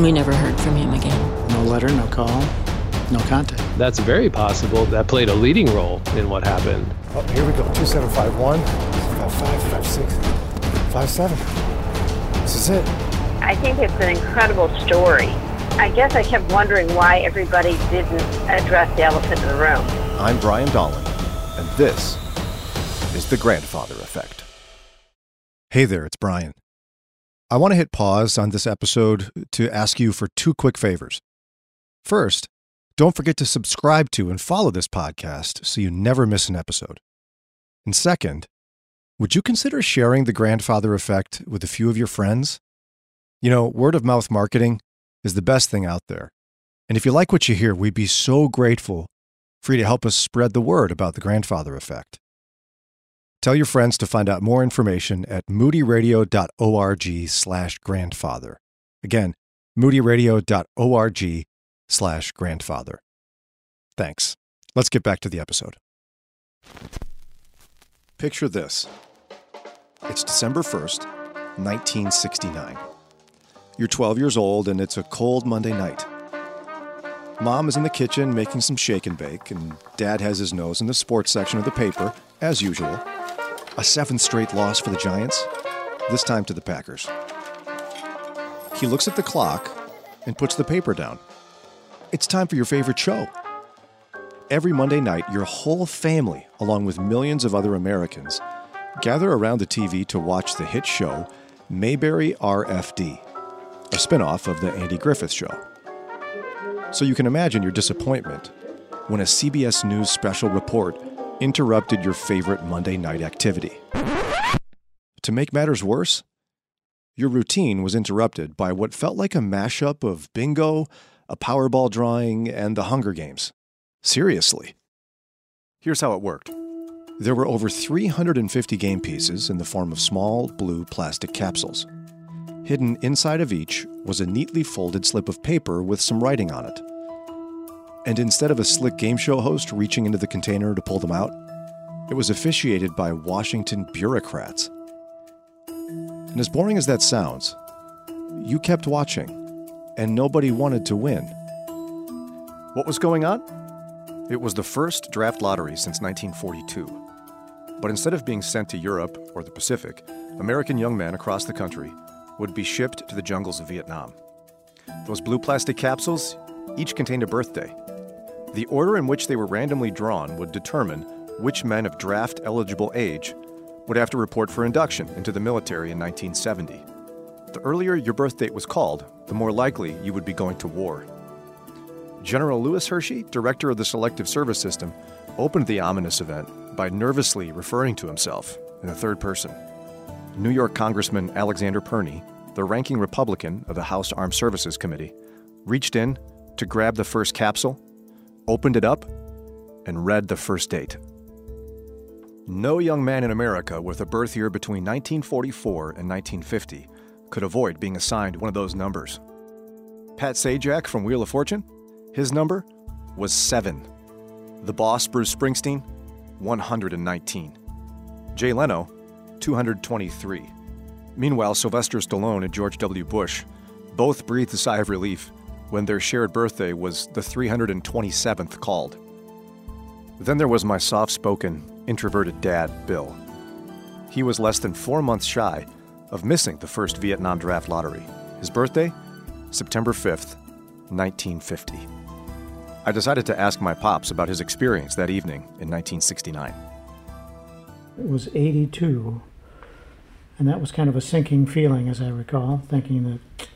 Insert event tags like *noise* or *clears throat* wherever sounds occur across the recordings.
We never heard from him again. No letter, no call, no contact. That's very possible. That played a leading role in what happened. Oh, here we go. 2751, 55, 56, 57. This is it. I think it's an incredible story. I guess I kept wondering why everybody didn't address the elephant in the room. I'm Brian Dahlen, and this is The Grandfather Effect. Hey there, it's Brian. I want to hit pause on this episode to ask you for two quick favors. First, don't forget to subscribe to and follow this podcast so you never miss an episode. And second, would you consider sharing the grandfather effect with a few of your friends? You know, word of mouth marketing is the best thing out there. And if you like what you hear, we'd be so grateful for you to help us spread the word about the grandfather effect. Tell your friends to find out more information at moodyradio.org slash grandfather. Again, moodyradio.org slash grandfather. Thanks. Let's get back to the episode. Picture this. It's December 1st, 1969. You're 12 years old and it's a cold Monday night. Mom is in the kitchen making some shake and bake, and Dad has his nose in the sports section of the paper, as usual. A seventh straight loss for the Giants, this time to the Packers. He looks at the clock and puts the paper down. It's time for your favorite show. Every Monday night, your whole family, along with millions of other Americans, gather around the TV to watch the hit show Mayberry RFD, a spinoff of The Andy Griffith Show. So you can imagine your disappointment when a CBS News special report interrupted your favorite Monday night activity. To make matters worse, your routine was interrupted by what felt like a mashup of bingo, a Powerball drawing, and the Hunger Games. Seriously. Here's how it worked there were over 350 game pieces in the form of small blue plastic capsules. Hidden inside of each was a neatly folded slip of paper with some writing on it. And instead of a slick game show host reaching into the container to pull them out, it was officiated by Washington bureaucrats. And as boring as that sounds, you kept watching, and nobody wanted to win. What was going on? It was the first draft lottery since 1942. But instead of being sent to Europe or the Pacific, American young men across the country would be shipped to the jungles of Vietnam. Those blue plastic capsules each contained a birthday. The order in which they were randomly drawn would determine which men of draft eligible age would have to report for induction into the military in 1970. The earlier your birth date was called, the more likely you would be going to war. General Lewis Hershey, director of the Selective Service System, opened the ominous event by nervously referring to himself in the third person. New York Congressman Alexander Pirnie, the ranking Republican of the House Armed Services Committee, reached in to grab the first capsule, opened it up, and read the first date. No young man in America with a birth year between 1944 and 1950 could avoid being assigned one of those numbers. Pat Sajak from Wheel of Fortune, his number was 7. The boss, Bruce Springsteen, 119. Jay Leno, 223. Meanwhile, Sylvester Stallone and George W. Bush both breathed a sigh of relief when their shared birthday was the 327th called. Then there was my soft spoken, introverted dad, Bill. He was less than four months shy of missing the first Vietnam draft lottery. His birthday? September 5th, 1950. I decided to ask my pops about his experience that evening in 1969. It was 82, and that was kind of a sinking feeling, as I recall, thinking that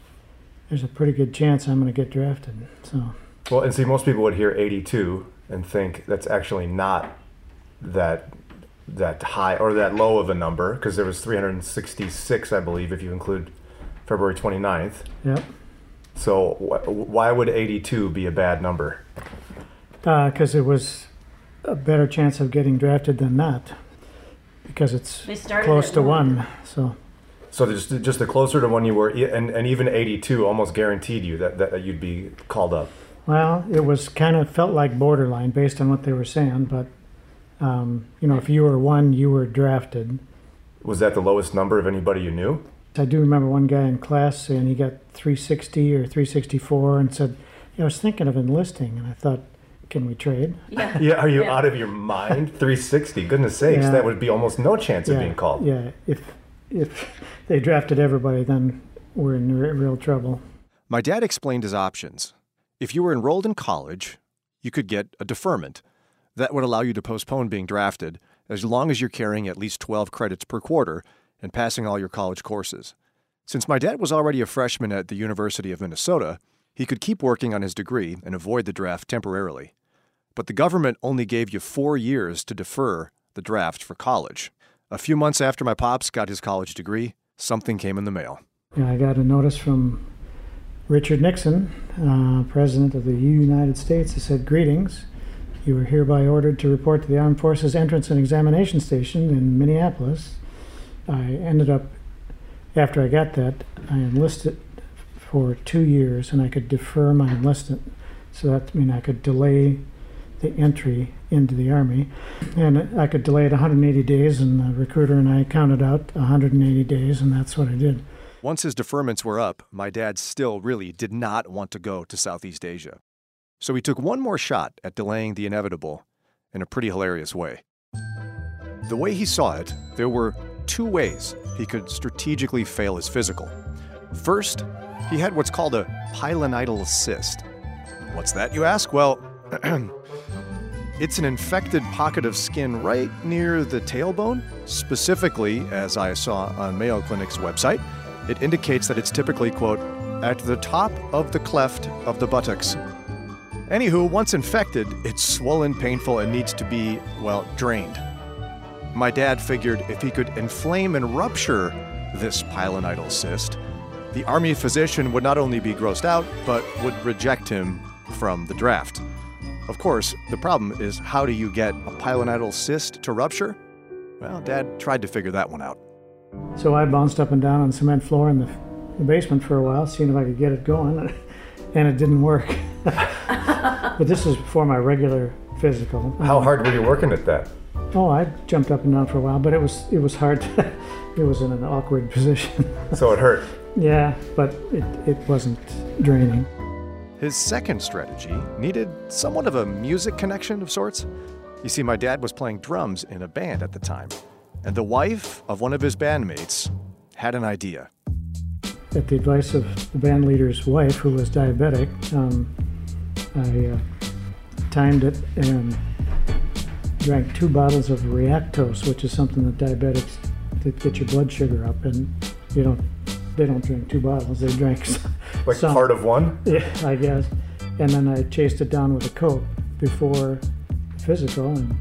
there's a pretty good chance I'm going to get drafted. So, Well, and see, most people would hear 82 and think that's actually not that that high or that low of a number because there was 366, I believe, if you include February 29th. yep. So wh- why would 82 be a bad number? Uh, because it was a better chance of getting drafted than not, because it's close to one. one. So, So just just the closer to when you were, and, and even 82 almost guaranteed you that, that, that you'd be called up. well, it was kind of felt like borderline based on what they were saying, but um, you know, if you were one, you were drafted. Was that the lowest number of anybody you knew? I do remember one guy in class saying he got 360 or 364 and said, yeah, I was thinking of enlisting. And I thought, can we trade? Yeah. *laughs* Yeah, are you Yeah. out of your mind? 360. Goodness sakes, Yeah. that would be almost no chance of yeah, being called. Yeah, if, if they drafted everybody, then we're in re- real trouble. My dad explained his options. If you were enrolled in college, you could get a deferment. That would allow you to postpone being drafted as long as you're carrying at least 12 credits per quarter and passing all your college courses. Since my dad was already a freshman at the University of Minnesota, he could keep working on his degree and avoid the draft temporarily. But the government only gave you four years to defer the draft for college. A few months after my pops got his college degree, something came in the mail. I got a notice from Richard Nixon, uh, President of the United States. that said, Greetings. You are hereby ordered to report to the Armed Forces Entrance and Examination Station in Minneapolis. I ended up, after I got that, I enlisted for two years and I could defer my enlistment. So that means I could delay the entry into the Army. And I could delay it 180 days, and the recruiter and I counted out 180 days, and that's what I did. Once his deferments were up, my dad still really did not want to go to Southeast Asia. So he took one more shot at delaying the inevitable in a pretty hilarious way. The way he saw it, there were two ways he could strategically fail his physical. First, he had what's called a pilonidal cyst. What's that, you ask? Well, *clears throat* it's an infected pocket of skin right near the tailbone. Specifically, as I saw on Mayo Clinic's website, it indicates that it's typically, quote, at the top of the cleft of the buttocks. Anywho, once infected, it's swollen, painful, and needs to be, well, drained. My dad figured if he could inflame and rupture this pilonidal cyst, the army physician would not only be grossed out, but would reject him from the draft. Of course, the problem is how do you get a pilonidal cyst to rupture? Well, Dad tried to figure that one out. So I bounced up and down on the cement floor in the, the basement for a while, seeing if I could get it going, *laughs* and it didn't work. *laughs* but this was before my regular physical. How hard were you working at that? Oh, I jumped up and down for a while, but it was it was hard. *laughs* it was in an awkward position. So it hurt. yeah, but it, it wasn't draining. His second strategy needed somewhat of a music connection of sorts. You see, my dad was playing drums in a band at the time, and the wife of one of his bandmates had an idea. At the advice of the band leader's wife, who was diabetic, um, I uh, timed it and drank two bottles of Reactose, which is something that diabetics that get your blood sugar up, and you don't they don't drink two bottles; they drink Like some. part of one? Yeah, I guess. And then I chased it down with a coat before physical and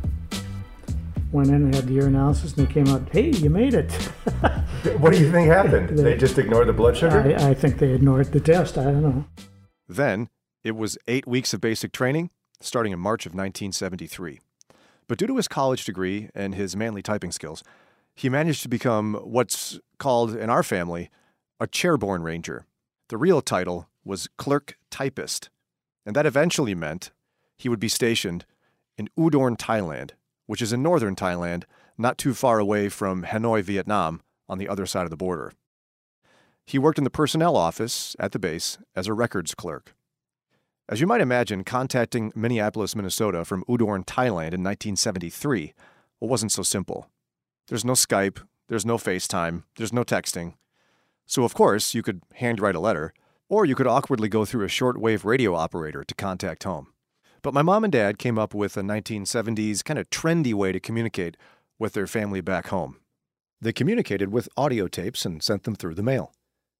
went in and had the urinalysis and they came out, hey, you made it. *laughs* What do you think happened? They just ignored the blood sugar? I, I think they ignored the test. I don't know. Then, it was eight weeks of basic training, starting in March of 1973. But due to his college degree and his manly typing skills, he managed to become what's called in our family a chairborne ranger. The real title was clerk typist, and that eventually meant he would be stationed in Udorn, Thailand, which is in northern Thailand, not too far away from Hanoi, Vietnam, on the other side of the border. He worked in the personnel office at the base as a records clerk. As you might imagine, contacting Minneapolis, Minnesota from Udorn, Thailand in 1973 well, wasn't so simple. There's no Skype, there's no FaceTime, there's no texting. So, of course, you could handwrite a letter, or you could awkwardly go through a shortwave radio operator to contact home. But my mom and dad came up with a 1970s kind of trendy way to communicate with their family back home. They communicated with audio tapes and sent them through the mail.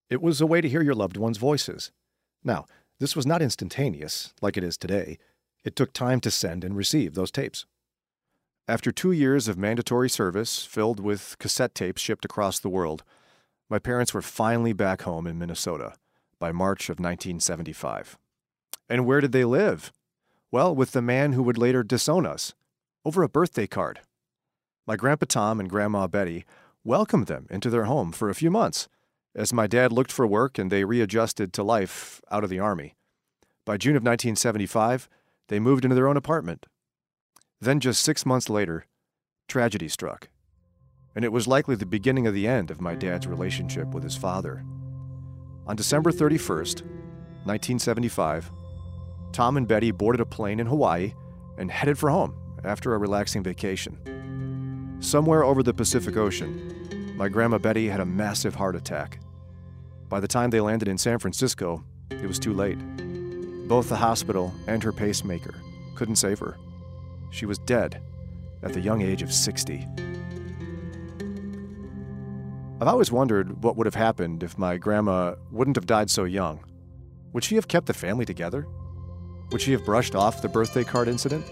It was a way to hear your loved ones' voices. Now, this was not instantaneous, like it is today. It took time to send and receive those tapes. After two years of mandatory service filled with cassette tapes shipped across the world, my parents were finally back home in Minnesota by March of 1975. And where did they live? Well, with the man who would later disown us, over a birthday card. My Grandpa Tom and Grandma Betty welcomed them into their home for a few months as my dad looked for work and they readjusted to life out of the Army. By June of 1975, they moved into their own apartment. Then, just six months later, tragedy struck. And it was likely the beginning of the end of my dad's relationship with his father. On December 31st, 1975, Tom and Betty boarded a plane in Hawaii and headed for home after a relaxing vacation. Somewhere over the Pacific Ocean, my grandma Betty had a massive heart attack. By the time they landed in San Francisco, it was too late. Both the hospital and her pacemaker couldn't save her. She was dead at the young age of 60. I've always wondered what would have happened if my grandma wouldn't have died so young. Would she have kept the family together? Would she have brushed off the birthday card incident?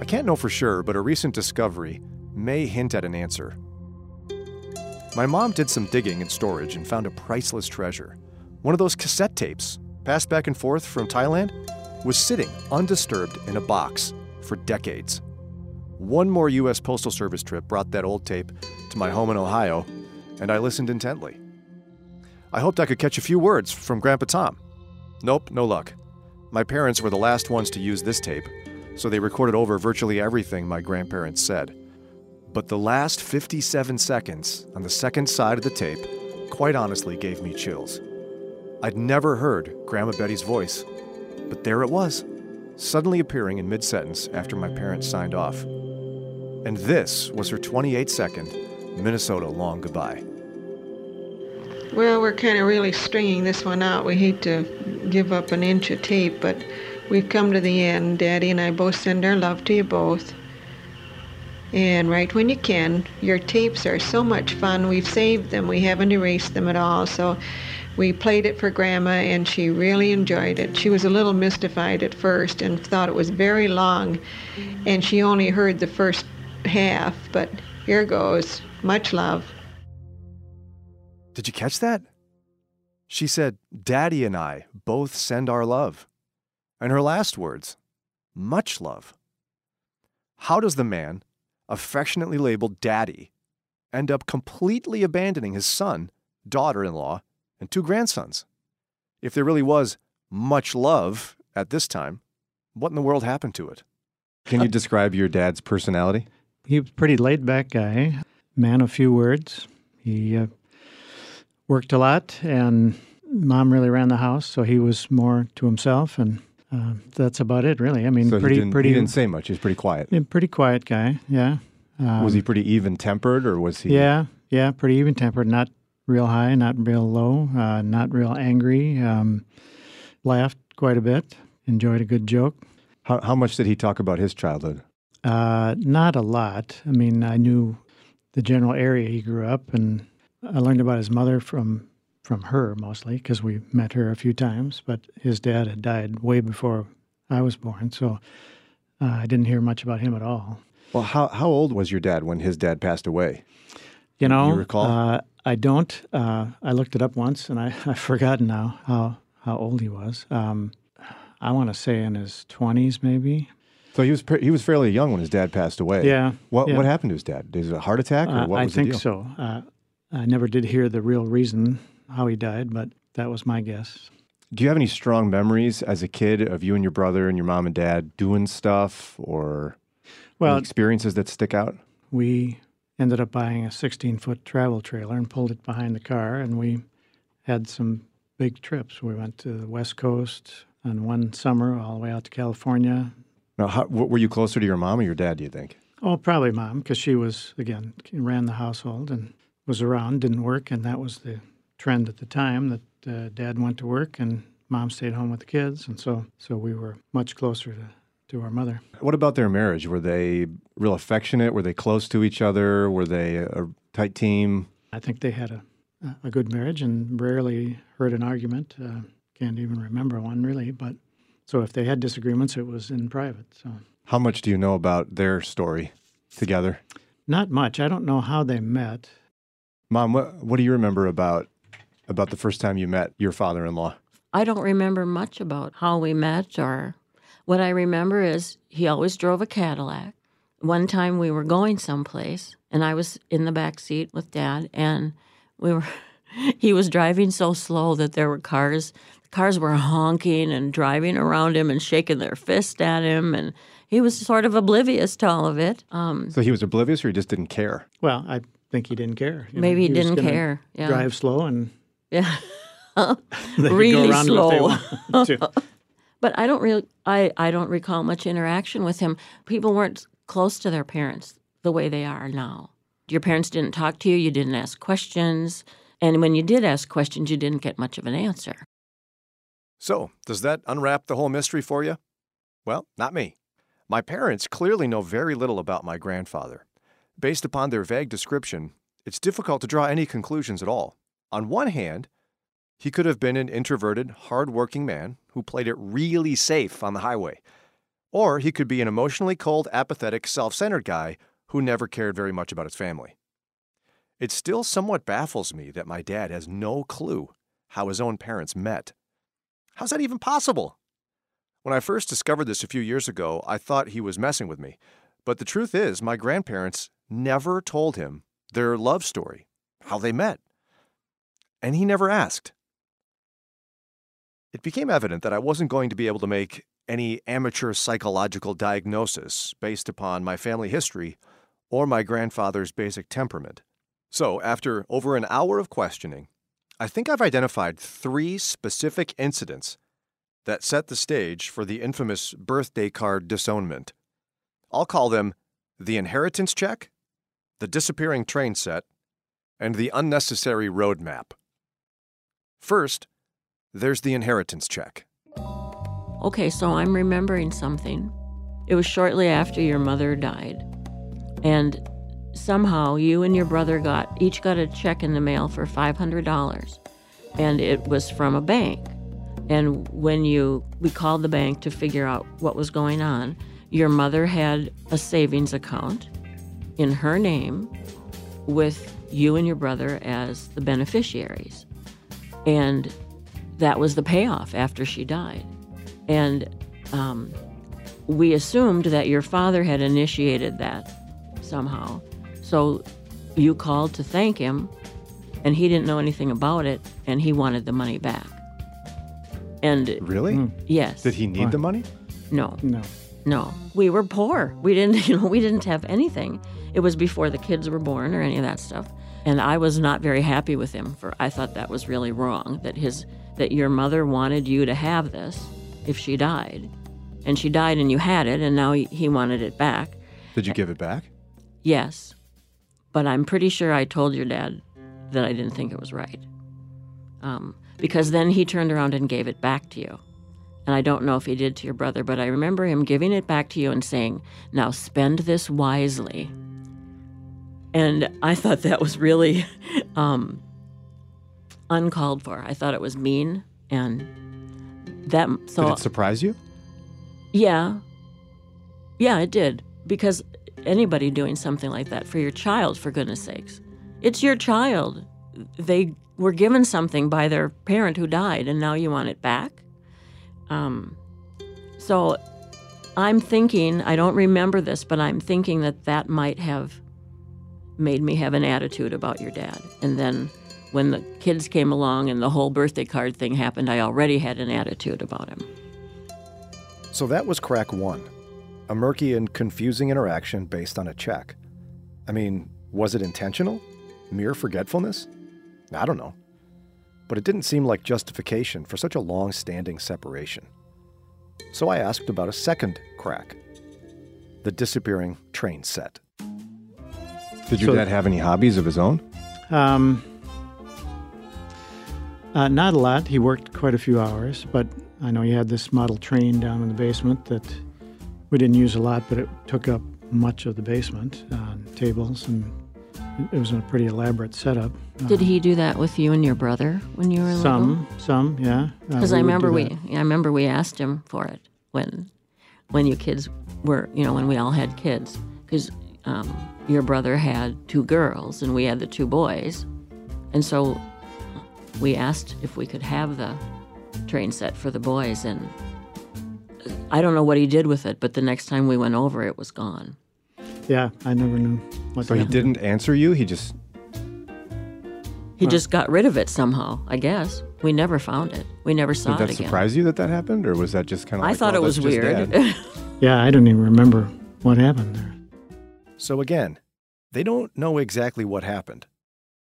I can't know for sure, but a recent discovery may hint at an answer. My mom did some digging in storage and found a priceless treasure. One of those cassette tapes, passed back and forth from Thailand, was sitting undisturbed in a box for decades. One more U.S. Postal Service trip brought that old tape to my home in Ohio, and I listened intently. I hoped I could catch a few words from Grandpa Tom. Nope, no luck. My parents were the last ones to use this tape, so they recorded over virtually everything my grandparents said. But the last 57 seconds on the second side of the tape quite honestly gave me chills. I'd never heard Grandma Betty's voice, but there it was, suddenly appearing in mid sentence after my parents signed off. And this was her 28 second Minnesota long goodbye. Well, we're kind of really stringing this one out. We hate to give up an inch of tape, but we've come to the end. Daddy and I both send our love to you both. And right when you can, your tapes are so much fun. We've saved them, we haven't erased them at all. So we played it for Grandma, and she really enjoyed it. She was a little mystified at first and thought it was very long, and she only heard the first half, but here goes. Much love. Did you catch that? She said, Daddy and I both send our love. And her last words, much love. How does the man, affectionately labeled Daddy, end up completely abandoning his son, daughter in law, and two grandsons? If there really was much love at this time, what in the world happened to it? Can you describe your dad's personality? He was a pretty laid back guy, man of few words. He uh, worked a lot, and mom really ran the house, so he was more to himself, and uh, that's about it, really. I mean, So pretty, he, didn't, pretty, he didn't say much. He's pretty quiet. pretty quiet guy. Yeah. Um, was he pretty even tempered or was he? Yeah, yeah, pretty even tempered. Not real high, not real low, uh, not real angry. Um, laughed quite a bit. Enjoyed a good joke. How, how much did he talk about his childhood? Uh, not a lot. I mean, I knew the general area he grew up, and I learned about his mother from from her mostly because we met her a few times. But his dad had died way before I was born, so uh, I didn't hear much about him at all. Well, how, how old was your dad when his dad passed away? You know, recall? Uh, I don't. Uh, I looked it up once, and I, *laughs* I've forgotten now how how old he was. Um, I want to say in his twenties, maybe. So he was he was fairly young when his dad passed away. Yeah, What yeah. what happened to his dad? Is it a heart attack or Uh, what I was think so. I never did hear the real reason how he died, but that was my guess. Do you have any strong memories as a kid of you and your brother and your mom and dad doing stuff or Well, experiences that stick out? we ended up buying a 16 foot travel trailer and pulled it behind the car, and we had some big trips. We went to the West Coast on one summer, all the way out to California. Now, how, were you closer to your mom or your dad? Do you think? Oh, probably mom, because she was, again, ran the household and was around, didn't work, and that was the trend at the time that uh, dad went to work and mom stayed home with the kids. And so, so we were much closer to, to our mother. What about their marriage? Were they real affectionate? Were they close to each other? Were they a tight team? I think they had a, a good marriage and rarely heard an argument. Uh, can't even remember one really. But so if they had disagreements, it was in private. So How much do you know about their story together? not much. I don't know how they met. Mom, what, what do you remember about about the first time you met your father-in-law? I don't remember much about how we met or what I remember is he always drove a Cadillac. One time we were going someplace and I was in the back seat with dad and we were *laughs* he was driving so slow that there were cars cars were honking and driving around him and shaking their fist at him and he was sort of oblivious to all of it. Um, So he was oblivious, or he just didn't care. Well, I think he didn't care. you know. Maybe he didn't gonna care, yeah. Drive slow and *laughs* yeah, *laughs* they could Really go around if they slow. *laughs* but I don't really, I, I don't recall much interaction with him. People weren't close to their parents the way they are now. Your parents didn't talk to you. You didn't ask questions, and when you did ask questions, you didn't get much of an answer. So, does that unwrap the whole mystery for you? Well, not me. My parents clearly know very little about my grandfather. Based upon their vague description, it's difficult to draw any conclusions at all. On one hand, he could have been an introverted, hard-working man who played it really safe on the highway. Or he could be an emotionally cold, apathetic, self-centered guy who never cared very much about his family. It still somewhat baffles me that my dad has no clue how his own parents met. How's that even possible? When I first discovered this a few years ago, I thought he was messing with me. But the truth is, my grandparents never told him their love story, how they met. And he never asked. It became evident that I wasn't going to be able to make any amateur psychological diagnosis based upon my family history or my grandfather's basic temperament. So, after over an hour of questioning, I think I've identified three specific incidents that set the stage for the infamous birthday card disownment. I'll call them the inheritance check, the disappearing train set, and the unnecessary roadmap. First, there's the inheritance check. Okay, so I'm remembering something. It was shortly after your mother died. And somehow you and your brother got each got a check in the mail for $500. And it was from a bank. And when you we called the bank to figure out what was going on, your mother had a savings account in her name with you and your brother as the beneficiaries. And that was the payoff after she died. And um, we assumed that your father had initiated that somehow. So you called to thank him, and he didn't know anything about it, and he wanted the money back. And Really? yes, Did he need the money? no, No. no, we were poor. We didn't, *laughs* you know, we didn't have anything. It was before the kids were born or any of that stuff. And I was not very happy with him for I thought that was really wrong that his that your mother wanted you to have this if she died. And she died and you had it and now he, he wanted it back. Did you give it back? Yes. But I'm pretty sure I told your dad that I didn't think it was right. Um, because then he turned around and gave it back to you. And I don't know if he did to your brother, but I remember him giving it back to you and saying, Now spend this wisely. And I thought that was really um, uncalled for. I thought it was mean. And that, so. Did it surprise you? Yeah. Yeah, it did. Because anybody doing something like that for your child, for goodness sakes, it's your child. They were given something by their parent who died, and now you want it back. Um, so I'm thinking, I don't remember this, but I'm thinking that that might have made me have an attitude about your dad. And then when the kids came along and the whole birthday card thing happened, I already had an attitude about him. So that was crack one a murky and confusing interaction based on a check. I mean, was it intentional? Mere forgetfulness? I don't know. But it didn't seem like justification for such a long standing separation. So I asked about a second crack the disappearing train set. Did your So- dad have any hobbies of his own? Um, uh, not a lot. He worked quite a few hours, but I know he had this model train down in the basement that we didn't use a lot, but it took up much of the basement, uh, tables, and it- it was a pretty elaborate setup. Did he do that with you and your brother when you were little? Some, some, yeah. Uh, Because we I remember we. I remember we asked him for it when, when you kids were, you know, when we all had kids. Because um, your brother had two girls and we had the two boys, and so we asked if we could have the train set for the boys. And I don't know what he did with it, but the next time we went over, it was gone. Yeah, I never knew what. So he happened. didn't answer you. He just He just got rid of it somehow. I guess we never found it. We never saw it. did that it again. surprise you that that happened, or was that just kind of? I like, thought well, it was weird. *laughs* yeah, I don't even remember what happened there. So again, they don't know exactly what happened.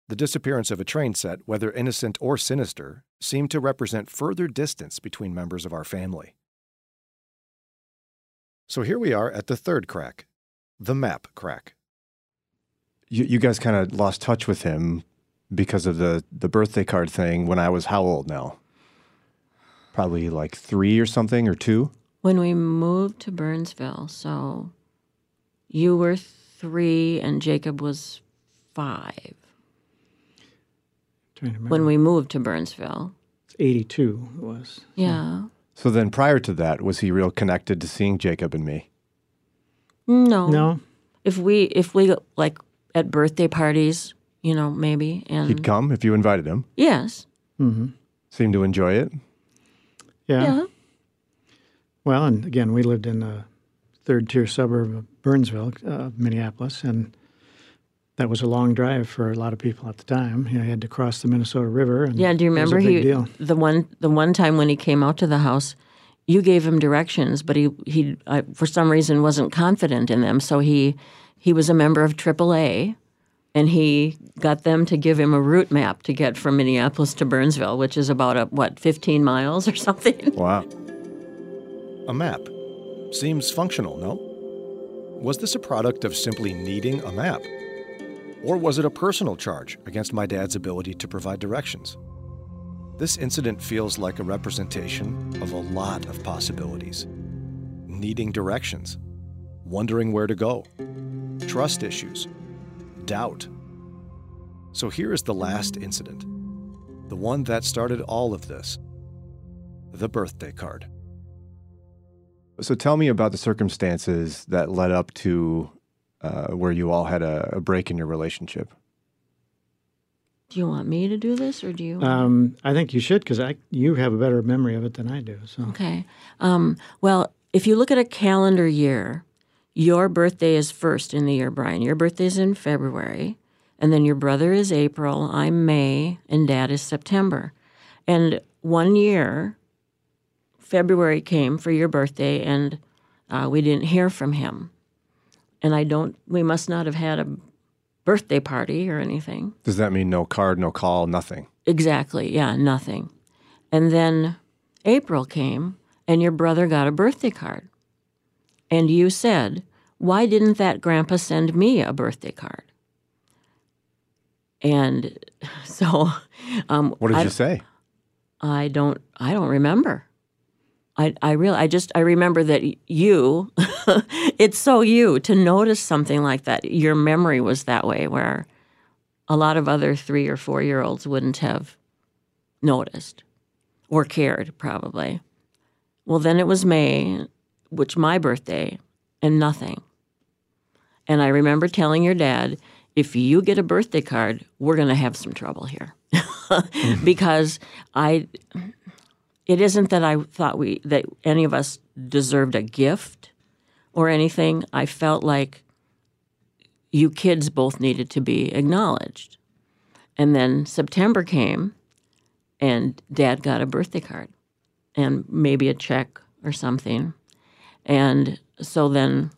The disappearance of a train set, whether innocent or sinister, seemed to represent further distance between members of our family. So here we are at the third crack, the map crack. You, you guys kind of lost touch with him because of the, the birthday card thing when I was how old now? Probably like three or something or two. When we moved to Burnsville, so you were three and Jacob was five Trying to remember. when we moved to Burnsville. 82 it was. Yeah. So then prior to that, was he real connected to seeing Jacob and me? No. No, If we if we like at birthday parties, you know, maybe and He'd come if you invited him. yes. Mm-hmm. Seemed to enjoy it. yeah. Yeah. Well, and again, we lived in a third tier suburb of Burnsville, uh, Minneapolis, and that was a long drive for a lot of people at the time. You know, you had to cross the Minnesota River. And Yeah, do you it was a remember he deal. the one the one time when he came out to the house, you gave him directions, but he he uh, for some reason wasn't confident in them, so he he was a member of AAA, and he got them to give him a route map to get from Minneapolis to Burnsville, which is about a what fifteen miles or *laughs* something. Wow. A map. Seems functional, no? Was this a product of simply needing a map? Or was it a personal charge against my dad's ability to provide directions? This incident feels like a representation of a lot of possibilities. Needing directions, wondering where to go, trust issues, doubt. So here is the last incident, the one that started all of this the birthday card. So tell me about the circumstances that led up to uh, where you all had a, a break in your relationship. Do you want me to do this, or do you? Um, I think you should because I you have a better memory of it than I do. So Okay. Um, well, if you look at a calendar year, your birthday is first in the year, Brian. Your birthday is in February, and then your brother is April, I'm May, and dad is September. And one year, February came for your birthday, and uh, we didn't hear from him. And I don't, we must not have had a birthday party or anything. Does that mean no card, no call, nothing? Exactly. Yeah, nothing. And then April came and your brother got a birthday card. And you said, Why didn't that grandpa send me a birthday card? And *laughs* so um, What did I, you say? I don't I don't remember. I I really I just I remember that you *laughs* it's so you to notice something like that. Your memory was that way where a lot of other 3 or 4 year olds wouldn't have noticed or cared probably. Well, then it was May, which my birthday and nothing. And I remember telling your dad, if you get a birthday card, we're going to have some trouble here. *laughs* Mm-hmm. because I it isn't that I thought we that any of us deserved a gift or anything. I felt like you kids both needed to be acknowledged. And then September came and dad got a birthday card and maybe a check or something. And so then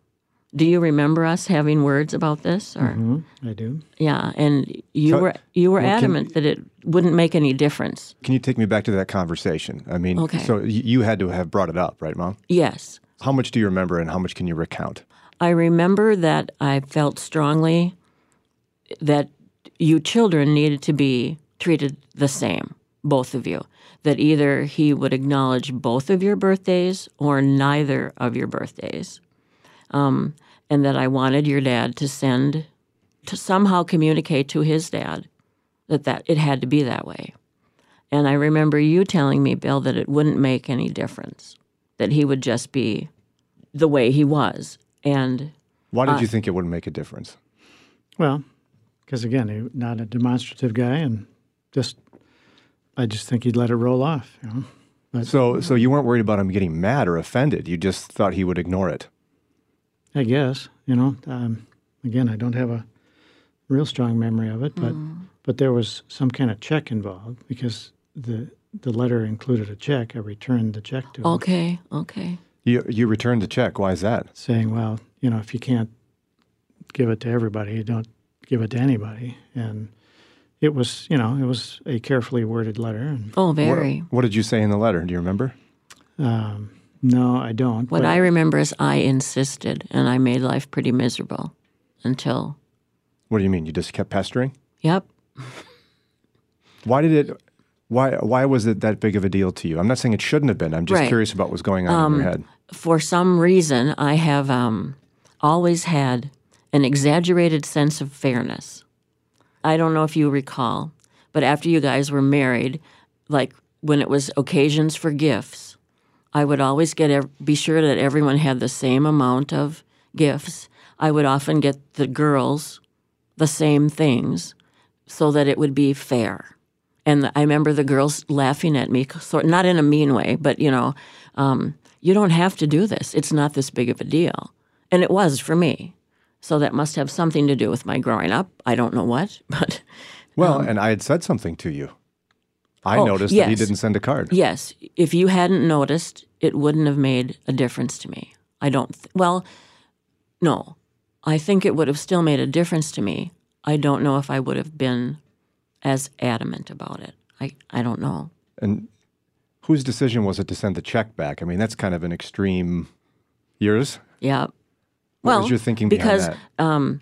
do you remember us having words about this or Mhm, I do. yeah, and you So- were you were well, can- adamant that it wouldn't make any difference. Can you take me back to that conversation? I mean, Okay. so you had to have brought it up, right, Mom? Yes. How much do you remember and how much can you recount? I remember that I felt strongly that you children needed to be treated the same, both of you. That either he would acknowledge both of your birthdays or neither of your birthdays. Um, and that I wanted your dad to send, to somehow communicate to his dad that, that it had to be that way. And I remember you telling me, Bill, that it wouldn't make any difference, that he would just be the way he was. And Why did Uh, you think it wouldn't make a difference? Well, because again, he's not a demonstrative guy, and just I just think he'd let it roll off. You know, but So, so you weren't worried about him getting mad or offended. You just thought he would ignore it. I guess you know. Um, again, I don't have a real strong memory of it, but but there was some kind of check involved because the the letter included a check. I returned the check to him. Okay, okay. You you returned the check. Why is that? saying, well, you know, if you can't give it to everybody, you don't give it to anybody. And it was, you know, it was a carefully worded letter. And Oh, very. What did you say in the letter? Do you remember? um, no, I don't. What but- I remember is I insisted, and I made life pretty miserable until, What do you mean? You just kept pestering? yep. *laughs* Why did it? Why why was it that big of a deal to you? I'm not saying it shouldn't have been. I'm just Right. Um, curious about what's going on in your head. For some reason, I have um, always had an exaggerated sense of fairness. I don't know if you recall, but after you guys were married, like when it was occasions for gifts, I would always get ev- be sure that everyone had the same amount of gifts. I would often get the girls the same things so that it would be fair. And I remember the girls laughing at me, sort not in a mean way, but you know, um, you don't have to do this. It's not this big of a deal, and it was for me. So that must have something to do with my growing up. I don't know what, *laughs* but Well, and I had said something to you. I Oh, noticed that he didn't send a card. yes, if you hadn't noticed, it wouldn't have made a difference to me. I don't. Th- well, no, I think it would have still made a difference to me. I don't know if I would have been as adamant about it. I I don't know. And whose decision was it to send the check back? I mean, that's kind of an extreme. Yours? Yeah. What well, was your thinking behind because um,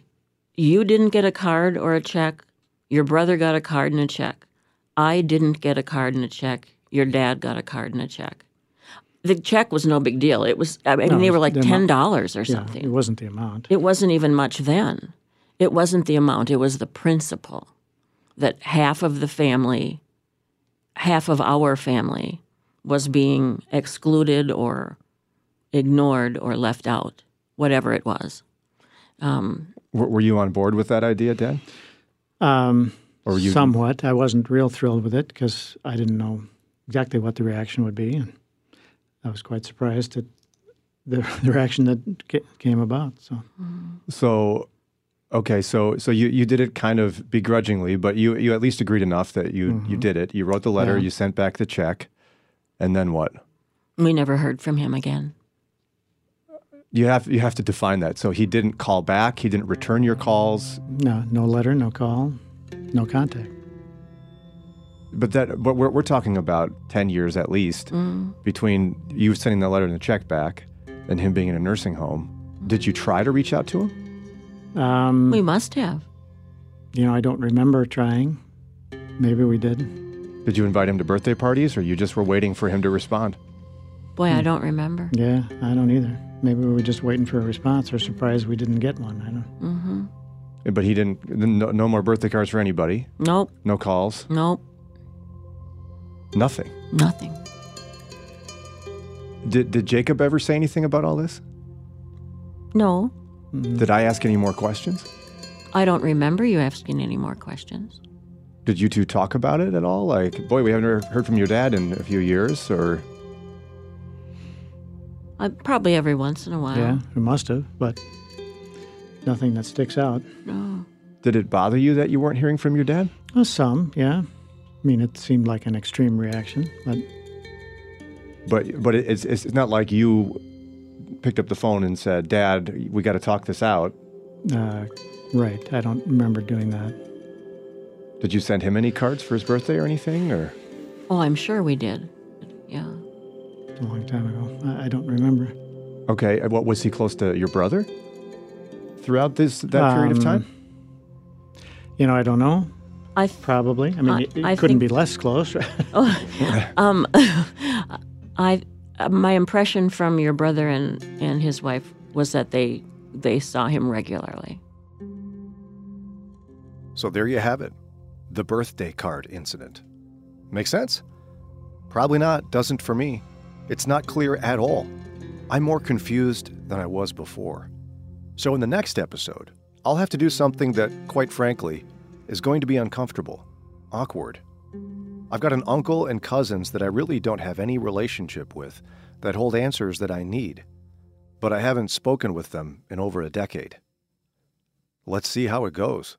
you didn't get a card or a check. Your brother got a card and a check. I didn't get a card and a check. Your dad got a card and a check. The check was no big deal. It was. I mean, No, they were like amount- ten dollars or yeah, something. it wasn't the amount. It wasn't even much then. It wasn't the amount, it was the principle that half of the family, half of our family, was being excluded or ignored or left out, whatever it was. W- were you on board with that idea, Dad? Um, Or you somewhat. I wasn't real thrilled with it because I didn't know exactly what the reaction would be, and I was quite surprised at the, *laughs* the reaction that came about. So So, okay, so so you, you did it kind of begrudgingly, but you you at least agreed enough that you you did it. You wrote the letter, Mm-hmm. Yeah. you sent back the check, and then what? We never heard from him again. You have you have to define that. So he didn't call back. He didn't return your calls. no, no letter, no call, no contact. But that but we're we're talking about ten years at least Mm. between you sending the letter and the check back, and him being in a nursing home. Did you try to reach out to him? Um, We must have. you know, I don't remember trying. Maybe we did. Did you invite him to birthday parties, or you just were waiting for him to respond? Boy, Hmm. I don't remember. Yeah, I don't either. Maybe we were just waiting for a response or surprised we didn't get one. I don't. hmm But he didn't. No, no more birthday cards for anybody. Nope, No calls. nope, Nothing. nothing. Did Did Jacob ever say anything about all this? No, Did I ask any more questions? I don't remember you asking any more questions. Did you two talk about it at all? Like, boy, we haven't heard from your dad in a few years, or Uh, probably every once in a while. Yeah, we must have, but nothing that sticks out. No. did it bother you that you weren't hearing from your dad? Well, some, yeah. I mean, it seemed like an extreme reaction, but But but it's it's not like you picked up the phone and said, "Dad, we got to talk this out." uh, right. I don't remember doing that. Did you send him any cards for his birthday or anything? Or Oh, I'm sure we did. Yeah. A long time ago. I, I don't remember. okay, what was he close to your brother throughout this that period of Um, time? You know, I don't know. I th- Probably. I mean, I- it, it I couldn't think- be less close. *laughs* *laughs* um, *laughs* I uh, my impression from your brother and and his wife was that they they saw him regularly. So there you have it the birthday card incident. Make sense? Probably not, doesn't for me. It's not clear at all. I'm more confused than I was before. So in the next episode, I'll have to do something that, quite frankly, is going to be uncomfortable, awkward. I've got an uncle and cousins that I really don't have any relationship with that hold answers that I need, but I haven't spoken with them in over a decade. Let's see how it goes.